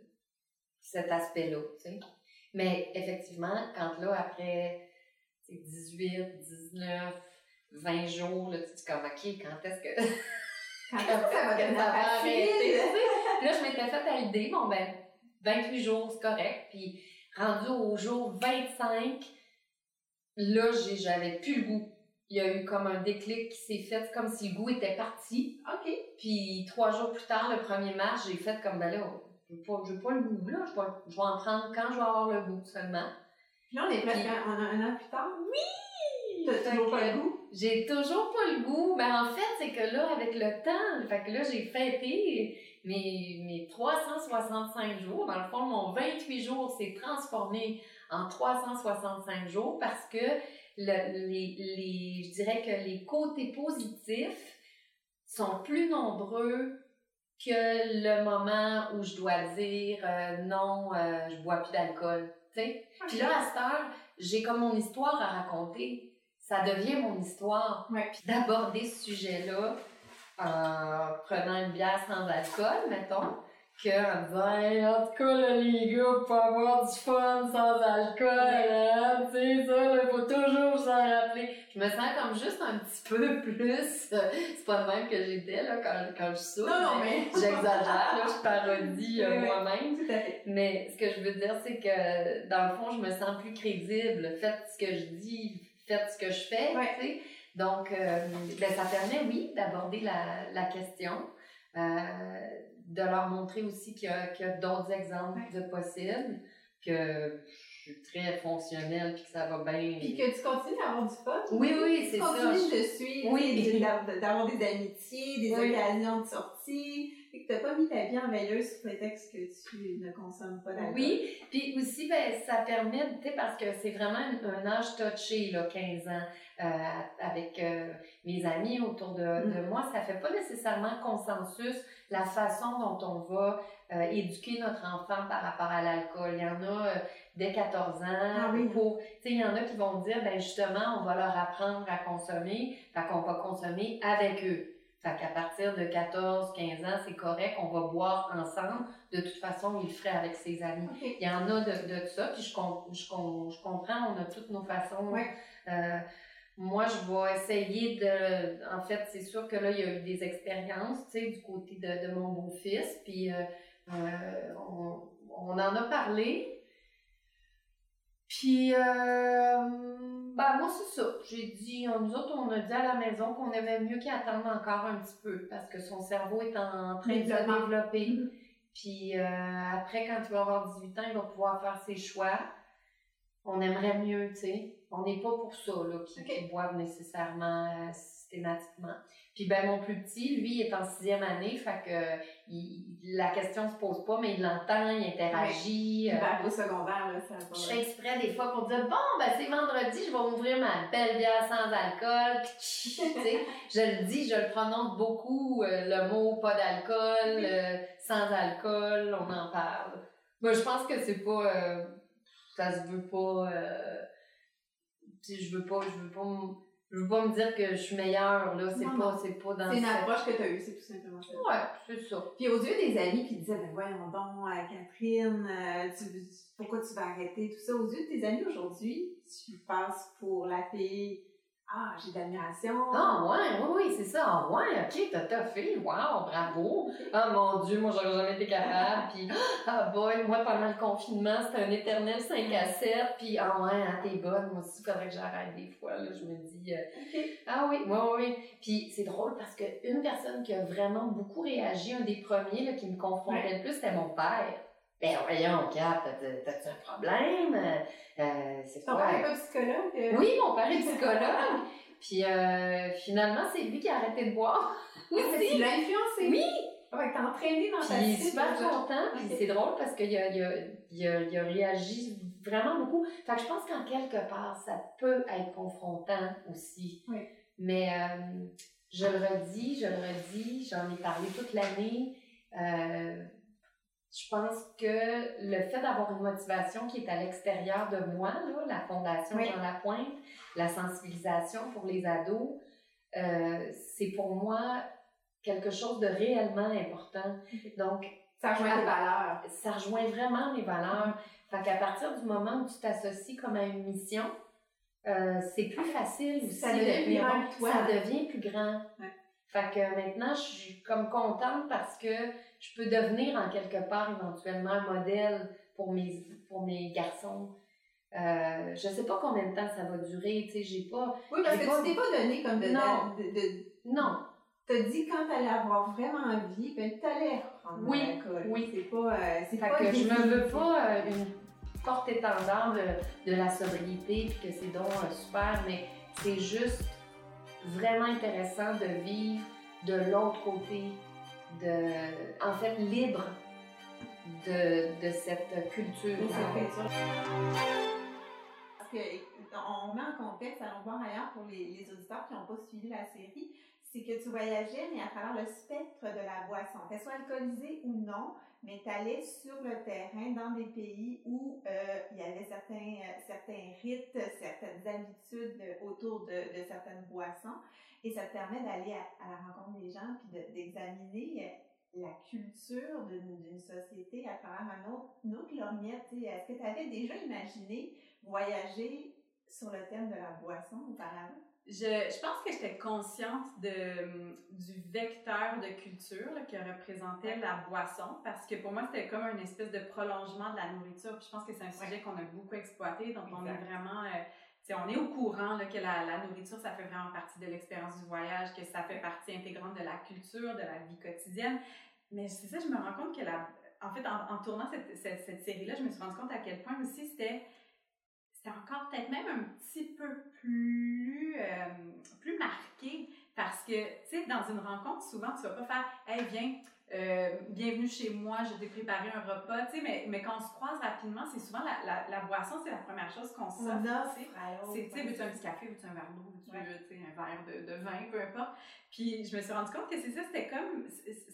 cet aspect-là, tu sais. Mais effectivement, quand là, après tu sais, 18, 19, 20 jours, là, tu te dis comme, OK, quand est-ce que... Quand est-ce que ça va [LAUGHS] que ça va arrêter? [LAUGHS] Là, je m'étais fait à l'idée, bon, ben, 28 jours, c'est correct. Puis, rendu au jour 25, là, j'ai- j'avais plus le goût. Il y a eu comme un déclic qui s'est fait, comme si le goût était parti. OK. Puis, trois jours plus tard, le 1er mars, j'ai fait comme, ben là, je veux pas, je veux pas le goût, là. Je vais, je vais en prendre quand je vais avoir le goût seulement. Puis là, on est presque un, an plus tard. Oui! T'as toujours pas le goût? J'ai toujours pas le goût. Mais en fait, c'est que là, avec le temps, fait que là, j'ai fêté mes, mes 365 jours. Dans le fond, mon 28 jours s'est transformé en 365 jours parce que le- les, les, je dirais que les côtés positifs sont plus nombreux que le moment où je dois dire euh, non, euh, je bois plus d'alcool. sais. Puis là, à cette heure, j'ai comme mon histoire à raconter. Ça devient mon histoire. Ouais. Puis d'aborder ce sujet-là en prenant une bière sans alcool, mettons, qu'en disant Hey, en tout cas, là, les gars, pour avoir du fun sans alcool, hein, tu sais, ça, il faut toujours s'en rappeler. Je me sens comme juste un petit peu [LAUGHS] plus. euh, c'est pas le même que j'étais là, quand, quand je souffre. Non, non, mais- J'exagère, là, je parodie euh, Oui, moi-même. Mais ce que je veux dire, c'est que dans le fond, je me sens plus crédible. Faites ce que je dis, faites ce que je fais. Tu sais. Donc, euh, ben, ça permet, oui, d'aborder la, la question, euh, de leur montrer aussi qu'il y a, qu'il y a d'autres exemples de possibles, que je suis très fonctionnelle puis que ça va bien. Puis que tu continues à avoir du fun. Oui, oui, Tu c'est ça. continues de suivre, Oui. tu d'avoir des amitiés, des Oui. occasions de sortie. Et que t'as pas mis ta vie en veilleuse sous prétexte que tu ne consommes pas d'alcool. Oui, puis aussi, ben, ça permet, tu sais, parce que c'est vraiment un, âge touché, là, 15 ans, euh, avec euh, mes amis autour de, de Mm. moi, ça fait pas nécessairement consensus la façon dont on va euh, éduquer notre enfant par rapport à l'alcool. Il y en a dès 14 ans, Ah oui. pour, tu sais, il y en a qui vont dire, ben justement, on va leur apprendre à consommer, fait qu'on va consommer avec eux. Fait qu'à partir de 14, 15 ans, c'est correct, on va boire ensemble. De toute façon, il le ferait avec ses amis. Il y en a de, de ça, puis je, com- je, com- je comprends, on a toutes nos façons. Euh, moi, je vais essayer de. En fait, c'est sûr que là, il y a eu des expériences, tu sais, du côté de, de mon beau-fils, puis euh, euh, on, on en a parlé. Puis, euh, ben, moi, c'est ça. J'ai dit, on- nous autres, on a dit à la maison qu'on aimait mieux qu'il attende encore un petit peu parce que son cerveau est en train de se développer. Mhm. Puis euh, après, quand il va avoir 18 ans, il va pouvoir faire ses choix. On aimerait mieux, tu sais. On n'est pas pour ça, là, qu'ils boivent nécessairement euh, systématiquement. Puis ben, mon plus petit, lui, il est en sixième année, fait que il- la question se pose pas, mais il l'entend, il interagit. Puis, euh, ben, au secondaire, là, ça va. je fais exprès des fois pour dire bon ben c'est vendredi, je vais m'ouvrir ma belle bière sans alcool. tu sais, [LAUGHS] je le dis, je le prononce beaucoup euh, le mot pas d'alcool, euh, sans alcool, on en parle. Moi je pense que c'est pas ça se veut pas je veux pas je veux pas je veux pas me dire que je suis meilleure là, c'est pas c'est pas dans C'est une approche que tu as eue, c'est tout simplement ça. Ouais, c'est ça. Puis aux yeux des amis qui disaient, ben voyons donc, euh, Catherine, euh, tu- pourquoi tu vas arrêter, tout ça. Aux yeux de tes amis aujourd'hui, tu passes pour la fille, ah, j'ai de l'admiration. Ah ouais, oui, oui, c'est ça. Ah ouais, ok, t'as toffé. Wow, bravo. Ah mon Dieu, moi j'aurais jamais été capable. Puis, ah boy, moi pendant le confinement, c'était un éternel 5 à 7. Puis, ah ouais, hein, t'es bonne. Moi aussi, faudrait que j'arrête des fois. Là, je me dis, euh, ah oui, oui, oui. Puis c'est drôle parce qu'une personne qui a vraiment beaucoup réagi, un des premiers là, qui me confrontait le plus, c'était mon père. Ben voyons, t'as- t'as-tu un problème? Euh, c'est Ton père n'est pas psychologue? euh? Oui, mon père est psychologue. Puis euh, finalement, c'est lui qui a arrêté de boire. [LAUGHS] Ah, mais tu l'as influencé. Oui. Ouais, t'as entraîné dans ta Puis il est super content. Puis c'est drôle parce qu'il a, il a, il a, il a réagi vraiment beaucoup. Fait que je pense qu'en quelque part, ça peut être confrontant aussi. Oui. Mais euh, je le redis, je le redis, j'en ai parlé toute l'année. Euh, je pense que le fait d'avoir une motivation qui est à l'extérieur de moi, là, la Fondation Oui. Jean Lapointe, la sensibilisation pour les ados, euh, c'est pour moi quelque chose de réellement important. Donc, Ça rejoint tes valeurs. ça rejoint vraiment mes valeurs. Fait qu'à partir du moment où tu t'associes comme à une mission, euh, c'est plus facile aussi. Ça devient de plus grand toi. Ça devient plus grand. Ouais. Fait que maintenant, je suis comme contente parce que je peux devenir en quelque part éventuellement un modèle pour mes, pour mes garçons. Euh, je sais pas combien de temps ça va durer, tu sais, j'ai pas... Oui, parce que pas- tu t'es pas donné comme de. Non. de, de- Non, T'as dit quand t'allais avoir vraiment envie, ben t'allais reprendre Oui, l'alcool. oui. C'est pas. euh, c'est pas que je me veux pas euh, une porte étendard de, de la sobriété puis que c'est donc euh, super, mais c'est juste vraiment intéressant de vivre de l'autre côté, de, en fait, libre de, de cette culture. Oui. Parce que, on met en contexte, allons voir ailleurs pour les, les auditeurs qui n'ont pas suivi la série, c'est que tu voyageais, mais à travers le spectre de la boisson. Qu'elle soit alcoolisée ou non, mais tu allais sur le terrain dans des pays où euh, il y avait certains, euh, certains rites, certaines habitudes autour de, de certaines boissons. Et ça te permet d'aller à, la rencontre des gens puis de- d'examiner euh, la culture d'une société à travers un autre, une autre lorgnette. Est-ce que tu avais déjà imaginé voyager sur le thème de la boisson auparavant? Je, je pense que j'étais consciente de, du vecteur de culture là, que représentait la boisson parce que pour moi, c'était comme une espèce de prolongement de la nourriture. Puis je pense que c'est un sujet qu'on a beaucoup exploité. Donc, on est vraiment. euh, on est au courant là, que la, la nourriture, ça fait vraiment partie de l'expérience du voyage, que ça fait partie intégrante de la culture, de la vie quotidienne. Mais c'est ça, je me rends compte que la. En fait, en, en tournant cette, cette, cette série-là, je me suis rendu compte à quel point aussi c'était c'était encore peut-être même un petit peu plus, euh, plus marqué parce que, tu sais, dans une rencontre, souvent, tu vas pas faire « Hey, viens, euh, bienvenue chez moi, je t'ai préparé un repas », tu sais, mais, mais quand on se croise rapidement, c'est souvent la, la, la boisson, c'est la première chose qu'on s'offre, sais. C'est, tu sais, veux-tu un petit café, veux-tu un verre d'eau, veux-tu, Ouais. un verre de, de vin, peu importe. Puis je me suis rendu compte que c'est ça, c'était comme,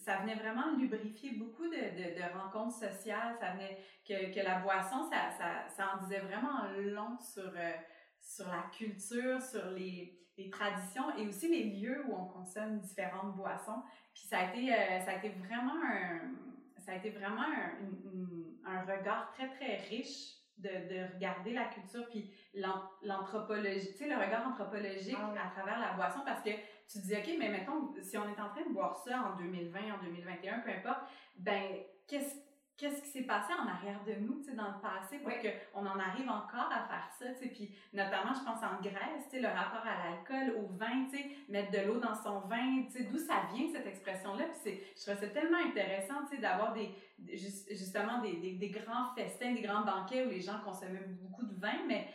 ça venait vraiment lubrifier beaucoup de, de, de rencontres sociales, ça venait, que, que la boisson, ça, ça, ça en disait vraiment long sur, euh, sur la culture, sur les, les, traditions et aussi les lieux où on consomme différentes boissons. Puis ça a été, euh, ça a été vraiment un, ça a été vraiment un, un, regard très, très riche de, de, regarder la culture puis l'anthropologie, tu sais, le regard anthropologique ah à travers la boisson parce que tu te dis, OK, mais mettons, si on est en train de boire ça en 2020, en 2021, peu importe, ben, qu'est-ce qu'est-ce qui s'est passé en arrière de nous, tu sais, dans le passé, pour qu'on en arrive encore à faire ça, tu sais, puis notamment, je pense en Grèce, tu sais, le rapport à l'alcool, au vin, tu sais, mettre de l'eau dans son vin, tu sais, d'où ça vient, cette expression-là, puis c'est, je trouve ça tellement intéressant, tu sais, d'avoir des, justement, des, des, des, grands festins, des grands banquets où les gens consommaient beaucoup de vin, mais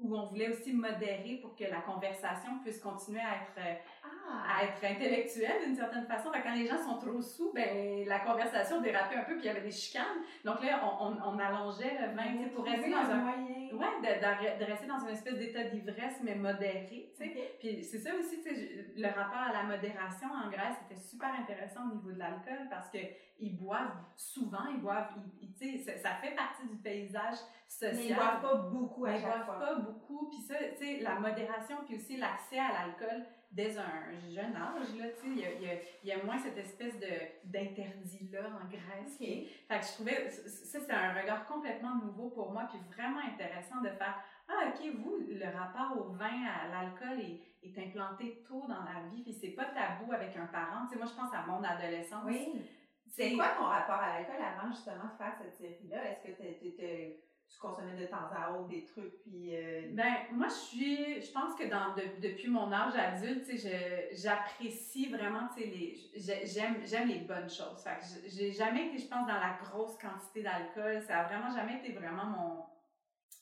où on voulait aussi modérer pour que la conversation puisse continuer à être, euh, ah. À être intellectuelle d'une certaine façon. quand les gens sont trop sous, ben, la conversation dérapait un peu, puis il y avait des chicanes. Donc là, on, on, allongeait le vin pour rester dans un... Moyen. Ouais, de, de, rester dans une espèce d'état d'ivresse, mais modéré, sais. Puis c'est ça aussi, le rapport à la modération en Grèce était super intéressant au niveau de l'alcool parce que ils boivent souvent, ils boivent, ils, sais, ça fait partie du paysage social. Mais ils boivent pas beaucoup à Ils boivent pas beaucoup, puis ça, la modération, puis aussi l'accès à l'alcool dès un jeune âge, là, tu sais, il y a, y, a, y a, moins cette espèce de, d'interdit-là en Grèce. Fait que je trouvais, ça, c'est un regard complètement nouveau pour moi, puis vraiment intéressant de faire, ah, OK, vous, le rapport au vin, à l'alcool est, est implanté tôt dans la vie, puis c'est pas tabou avec un parent. Tu sais, moi, je pense à mon adolescence. Oui. C'est quoi ton rapport à l'alcool avant justement de faire cette série-là? Est-ce que tu étais tu consommais de temps à autre des trucs puis euh, ben moi je suis je pense que dans depuis mon âge adulte tu sais j'apprécie vraiment les j'aime j'aime les bonnes choses fait que j'ai jamais été je pense dans la grosse quantité d'alcool ça a vraiment jamais été vraiment mon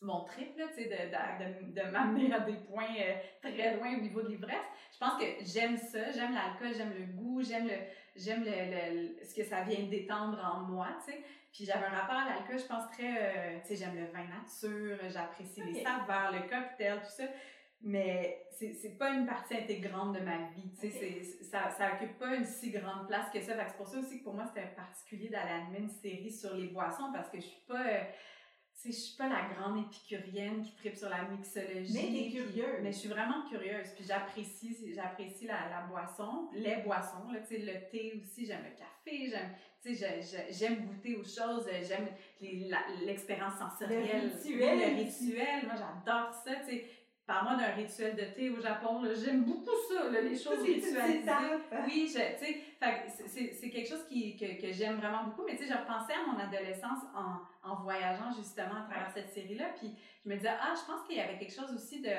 mon trip, tu sais, de, de, de, m'amener à des points euh, très loin au niveau de l'ivresse. Je pense que j'aime ça, j'aime l'alcool, j'aime le goût, j'aime le, j'aime le, ce que ça vient détendre en moi, tu sais. Puis j'avais un rapport à l'alcool, je pense, très... Euh, tu sais, j'aime le vin nature, j'apprécie les saveurs, le cocktail, tout ça. Mais c'est pas une partie intégrante de ma vie, tu sais, ça, ça occupe pas une si grande place que ça. c'est pour ça aussi que pour moi, c'était particulier d'aller animer une série sur les boissons parce que je suis pas... Euh, je suis pas la grande épicurienne qui tripe sur la mixologie. Mais t'es curieuse. Mais je suis vraiment curieuse. Puis j'apprécie, j'apprécie la, la, boisson, les boissons. Là, le thé aussi, j'aime le café, j'aime, j'aime goûter aux choses, j'aime l'expérience sensorielle. Le rituel. Le rituel. Moi, j'adore ça. sais Parle-moi d'un rituel de thé au Japon. J'aime beaucoup ça, les choses ritualisées. Oui, tu sais, c'est quelque chose qui, que, que j'aime vraiment beaucoup. Mais tu sais, je repensais à mon adolescence en, en voyageant justement à travers cette série-là. Puis je me disais, ah, je pense qu'il y avait quelque chose aussi de,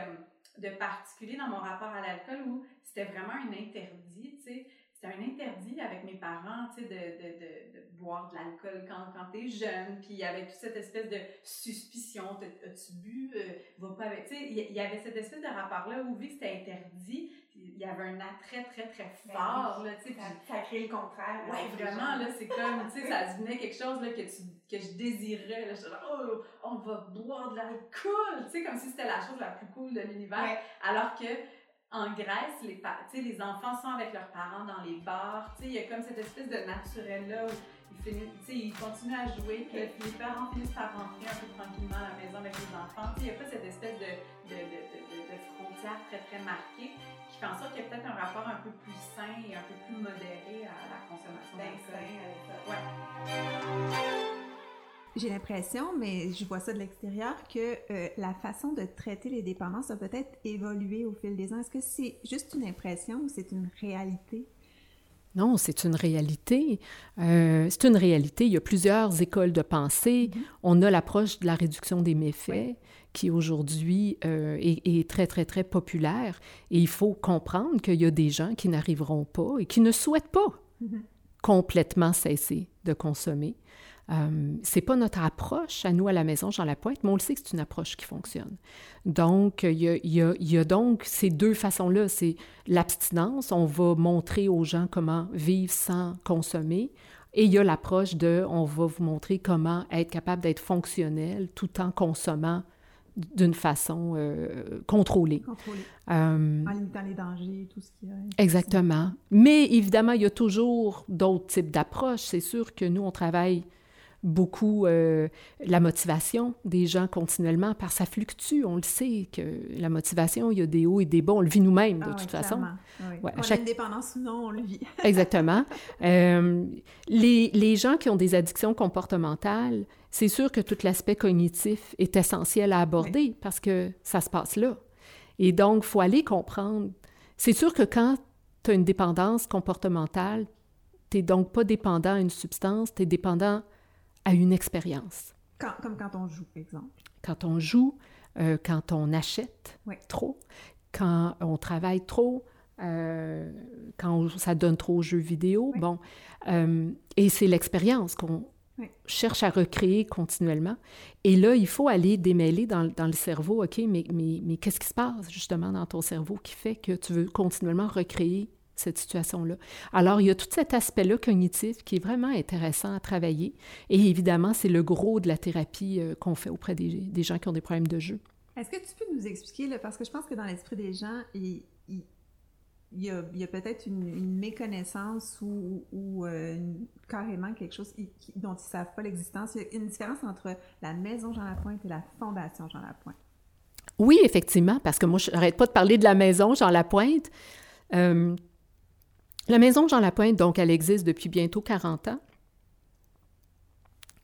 de particulier dans mon rapport à l'alcool où c'était vraiment un interdit, tu sais c'était un interdit avec mes parents, tu sais, de, de, de, de, boire de l'alcool quand, quand t'es jeune. Puis il y avait toute cette espèce de suspicion. As-tu bu? Euh, va pas avec. Tu sais, il y avait cette espèce de rapport-là où, vu que c'était interdit, il y avait un attrait très, très ben fort, là, tu sais. Ça, ça crée le contraire. Ouais, vraiment, là, c'est comme, tu sais, ça [LAUGHS] devenait quelque chose, là, que tu, que je désirais, là. Là, oh, on va boire de l'alcool! Tu sais, comme si c'était la chose la plus cool de l'univers. Alors que, en Grèce, les, les enfants sont avec leurs parents dans les bars. Il y a comme cette espèce de naturel-là où ils, finissent, ils continuent à jouer, puis les parents finissent par rentrer un peu tranquillement à la maison avec les enfants. Il n'y a pas cette espèce de, de, de, de, frontière très, très marquée qui fait en sorte qu'il y a peut-être un rapport un peu plus sain et un peu plus modéré à la consommation d'alcool. Ouais. J'ai l'impression, mais je vois ça de l'extérieur, que euh, la façon de traiter les dépendances a peut-être évolué au fil des ans. Est-ce que c'est juste une impression ou c'est une réalité? Non, c'est une réalité. Euh, c'est une réalité. Il y a plusieurs écoles de pensée. Mm-hmm. On a l'approche de la réduction des méfaits qui aujourd'hui euh, est, très, très, très populaire. Et il faut comprendre qu'il y a des gens qui n'arriveront pas et qui ne souhaitent pas mm-hmm. complètement cesser de consommer. Euh, c'est pas notre approche à nous à la maison Jean Lapointe, mais on le sait que c'est une approche qui fonctionne. Donc, il y a, y a, donc ces deux façons-là. C'est l'abstinence, on va montrer aux gens comment vivre sans consommer, et il y a l'approche de, on va vous montrer comment être capable d'être fonctionnel tout en consommant d'une façon euh, contrôlée. Contrôlée. Euh, en limitant les dangers, tout ce qui est... Exactement. Mais évidemment, il y a toujours d'autres types d'approches. C'est sûr que nous, on travaille beaucoup euh, la motivation des gens continuellement, parce que ça fluctue. On le sait que la motivation, il y a des hauts et des bas. On le vit nous-mêmes, de Ah toute façon. clairement. Oui. Ouais, on chaque- a une dépendance ou non, on le vit. [LAUGHS] Exactement. Euh, les, les gens qui ont des addictions comportementales, c'est sûr que tout l'aspect cognitif est essentiel à aborder parce que ça se passe là. Et donc, il faut aller comprendre. C'est sûr que quand tu as une dépendance comportementale, tu n'es donc pas dépendant à une substance, tu es dépendant à une expérience. Quand- comme quand on joue, par exemple. Quand on joue, euh, quand on achète Oui. trop, quand on travaille trop, euh, quand on- ça donne trop aux jeux vidéo. Oui. Bon, euh, et c'est l'expérience qu'on Oui. cherche à recréer continuellement. Et là, il faut aller démêler dans, dans le cerveau, OK, mais, mais, mais qu'est-ce qui se passe justement dans ton cerveau qui fait que tu veux continuellement recréer cette situation-là. Alors, il y a tout cet aspect-là cognitif qui est vraiment intéressant à travailler. Et évidemment, c'est le gros de la thérapie euh, qu'on fait auprès des, des gens qui ont des problèmes de jeu. Est-ce que tu peux nous expliquer, là, parce que je pense que dans l'esprit des gens, il, il- il y a, peut-être une, une méconnaissance ou, ou, euh, carrément quelque chose qui- dont ils ne savent pas l'existence. Il y a une différence entre la maison Jean Lapointe et la fondation Jean Lapointe. Oui, effectivement, parce que moi, je n'arrête pas de parler de la maison Jean Lapointe. Euh, la maison Jean Lapointe, donc, elle existe depuis bientôt 40 ans.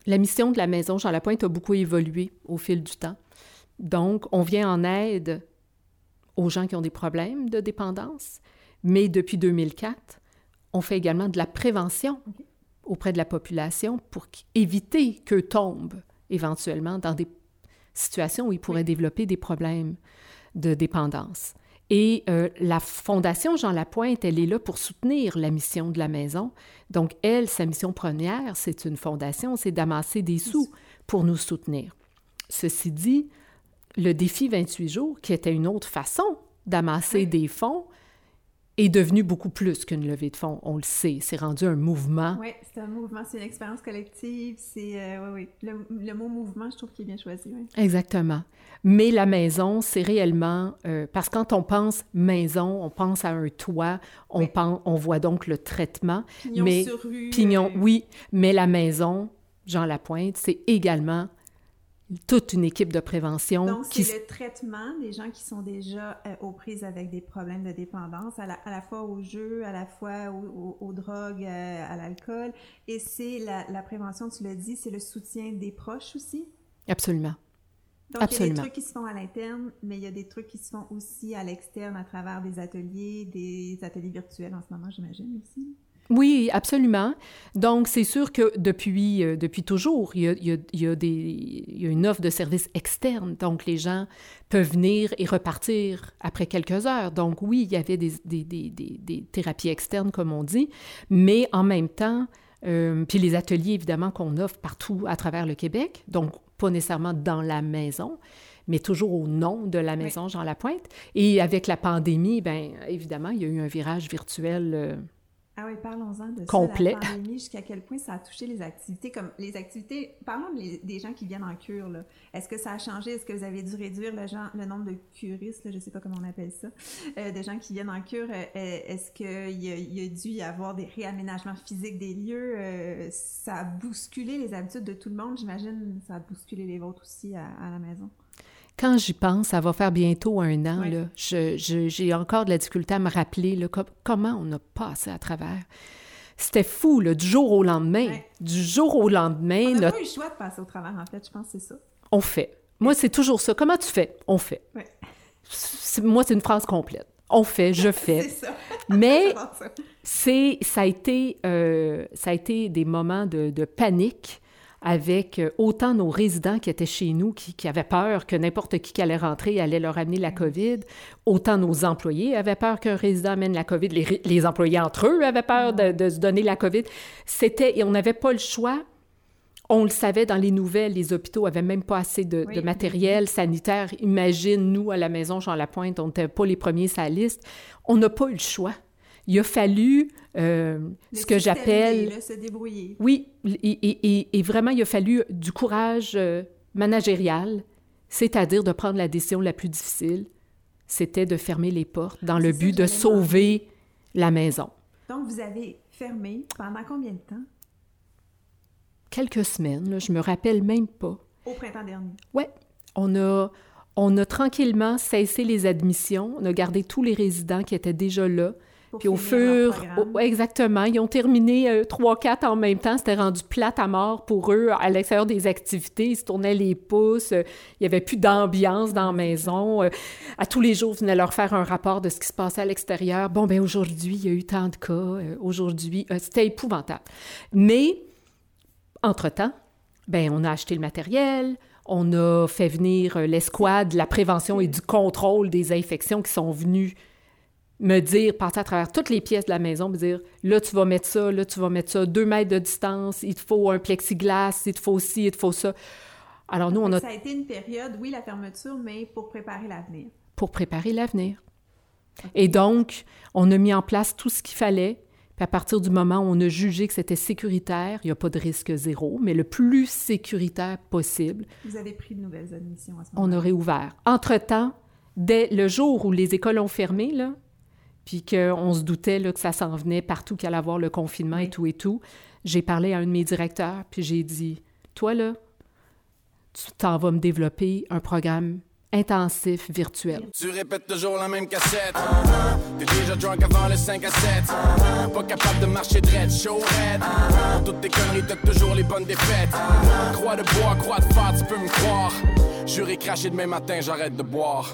La mission de la maison Jean Lapointe a beaucoup évolué au fil du temps. Donc, on vient en aide aux gens qui ont des problèmes de dépendance, mais depuis 2004, on fait également de la prévention auprès de la population pour éviter qu'eux tombent éventuellement dans des situations où ils pourraient développer des problèmes de dépendance. Et euh, la Fondation Jean Lapointe, elle est là pour soutenir la mission de la maison. Donc, elle, sa mission première, c'est une fondation, c'est d'amasser des sous pour nous soutenir. Ceci dit, le défi 28 jours, qui était une autre façon d'amasser des fonds, est devenu beaucoup plus qu'une levée de fonds. On le sait, c'est rendu un mouvement. Oui, c'est un mouvement, c'est une expérience collective. C'est, euh, oui, oui. Le, le mot mouvement, je trouve qu'il est bien choisi. oui. Exactement. Mais la maison, c'est réellement... euh, parce que quand on pense maison, on pense à un toit, on, Oui. pense, on voit donc le traitement. Pignon mais, sur rue. Pignon, euh, oui, mais la maison, Jean Lapointe, c'est également toute une équipe de prévention Donc, qui... c'est le traitement des gens qui sont déjà euh, aux prises avec des problèmes de dépendance, à la, à la fois au jeu, à la fois au- au- aux, drogues, euh, à l'alcool. Et c'est la, la prévention, tu l'as dit, c'est le soutien des proches aussi? Absolument. Donc, il y a Absolument. des trucs qui se font à l'interne, mais il y a des trucs qui se font aussi à l'externe à travers des ateliers, des ateliers virtuels en ce moment, j'imagine aussi. Oui, absolument. Donc, c'est sûr que depuis, euh, depuis toujours, il y, a, il, y a, il, y a des, il y a une offre de services externes. Donc, les gens peuvent venir et repartir après quelques heures. Donc, oui, il y avait des, des, des, des, des thérapies externes, comme on dit, mais en même temps, euh, puis les ateliers, évidemment, qu'on offre partout à travers le Québec, donc pas nécessairement dans la maison, mais toujours au nom de la maison Jean Lapointe. Et avec la pandémie, bien évidemment, il y a eu un virage virtuel. euh, Ah oui, parlons-en de Complet. ça, la pandémie, jusqu'à quel point ça a touché les activités, comme les activités, parlons des gens qui viennent en cure, là. Est-ce que ça a changé? Est-ce que vous avez dû réduire le, genre- le nombre de curistes, là, je sais pas comment on appelle ça, euh, de gens qui viennent en cure? Euh, Est-ce qu'il y, y a dû y avoir des réaménagements physiques des lieux? Euh, ça a bousculé les habitudes de tout le monde, j'imagine, ça a bousculé les vôtres aussi à, à la maison. Quand j'y pense, ça va faire bientôt un an. Là. Je- je- J'ai encore de la difficulté à me rappeler là, com- comment on a passé à travers. C'était fou, là, du jour au lendemain. Du jour au lendemain, On n'a notre- pas eu le choix de passer au travers, en fait, je pense que c'est ça. on fait. Moi, c'est toujours ça. Comment tu fais? On fait. C'est- Moi, c'est une phrase complète. On fait, je [LAUGHS] fais. C'est ça. Mais [LAUGHS] c'est, ça, a été, euh, ça a été des moments de, de panique avec euh, autant nos résidents qui étaient chez nous, qui, qui avaient peur que n'importe qui qui allait rentrer allait leur amener la COVID, autant nos employés avaient peur qu'un résident amène la COVID, les, employés entre eux avaient peur de, de se donner la COVID. C'était, et on n'avait pas le choix. On le savait dans les nouvelles, les hôpitaux avaient même pas assez de, Oui. de matériel sanitaire. Imagine, nous, à la maison Jean Lapointe, on n'était pas les premiers sur la liste. On n'a pas eu le choix. Il a fallu euh, ce que j'appelle... Se débrouiller. Oui, et, et- et- vraiment, il a fallu du courage euh, managérial, c'est-à-dire de prendre la décision la plus difficile, c'était de fermer les portes dans le but de sauver la maison. Donc, vous avez fermé pendant combien de temps? quelques semaines, là, je me rappelle même pas. Au printemps dernier. Ouais, on a, on a tranquillement cessé les admissions. On a gardé tous les résidents qui étaient déjà là. Puis au fur, au- exactement, ils ont terminé euh, trois, quatre en même temps. C'était rendu plate à mort pour eux à l'extérieur des activités. Ils se tournaient les pouces. euh, il n'y avait plus d'ambiance dans la maison. euh, à tous les jours, ils venaient leur faire un rapport de ce qui se passait à l'extérieur. Bon, ben aujourd'hui, il y a eu tant de cas. euh, aujourd'hui, euh, c'était épouvantable. Mais entre-temps, ben, on a acheté le matériel, on a fait venir euh, l'escouade de la prévention et du contrôle des infections qui sont venus me dire, passer à travers toutes les pièces de la maison, me dire, là, tu vas mettre ça, là, tu vas mettre ça, deux mètres de distance, il te faut un plexiglas, il te faut ci, il te faut ça. Alors nous, on a Ça a été une période, oui, la fermeture, mais pour préparer l'avenir. pour préparer l'avenir. Et donc, on a mis en place tout ce qu'il fallait. Puis à partir du moment où on a jugé que c'était sécuritaire, il n'y a pas de risque zéro, mais le plus sécuritaire possible, Vous avez pris de nouvelles admissions à ce on moment-là. a réouvert. Entre-temps, dès le jour où les écoles ont fermé, là, puis qu'on se doutait là, que ça s'en venait partout, qu'il allait avoir le confinement et Oui. tout et tout, j'ai parlé à un de mes directeurs, puis j'ai dit, toi là, tu t'en vas me développer un programme intensif virtuel. Tu répètes toujours la même cassette. T'es déjà drunk avant le 5 à 7. Pas capable de marcher dread, show red. Pour toutes tes conneries, t'as toujours les bonnes défaites. Croix de bois, croix de fer, tu peux me croire. Juré cracher demain matin, j'arrête de boire.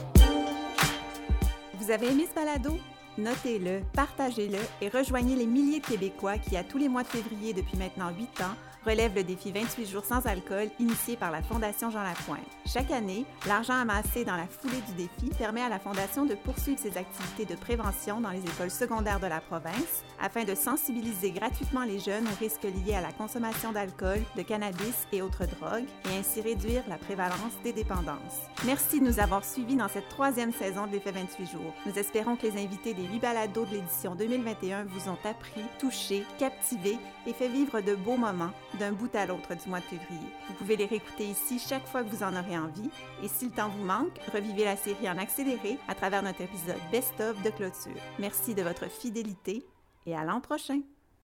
Vous avez aimé ce balado? Notez-le, partagez-le et rejoignez les milliers de Québécois qui, à tous les mois de février depuis maintenant huit ans, relèvent le défi 28 jours sans alcool initié par la Fondation Jean Lapointe. Chaque année, l'argent amassé dans la foulée du défi permet à la Fondation de poursuivre ses activités de prévention dans les écoles secondaires de la province afin de sensibiliser gratuitement les jeunes aux risques liés à la consommation d'alcool, de cannabis et autres drogues et ainsi réduire la prévalence des dépendances. Merci de nous avoir suivis dans cette troisième saison de l'effet 28 jours. Nous espérons que les invités des huit balados de l'édition 2021 vous ont appris, touché, captivé et fait vivre de beaux moments d'un bout à l'autre du mois de février. Vous pouvez les réécouter ici chaque fois que vous en aurez envie et si le temps vous manque, revivez la série en accéléré à travers notre épisode Best of de clôture. Merci de votre fidélité et à l'an prochain.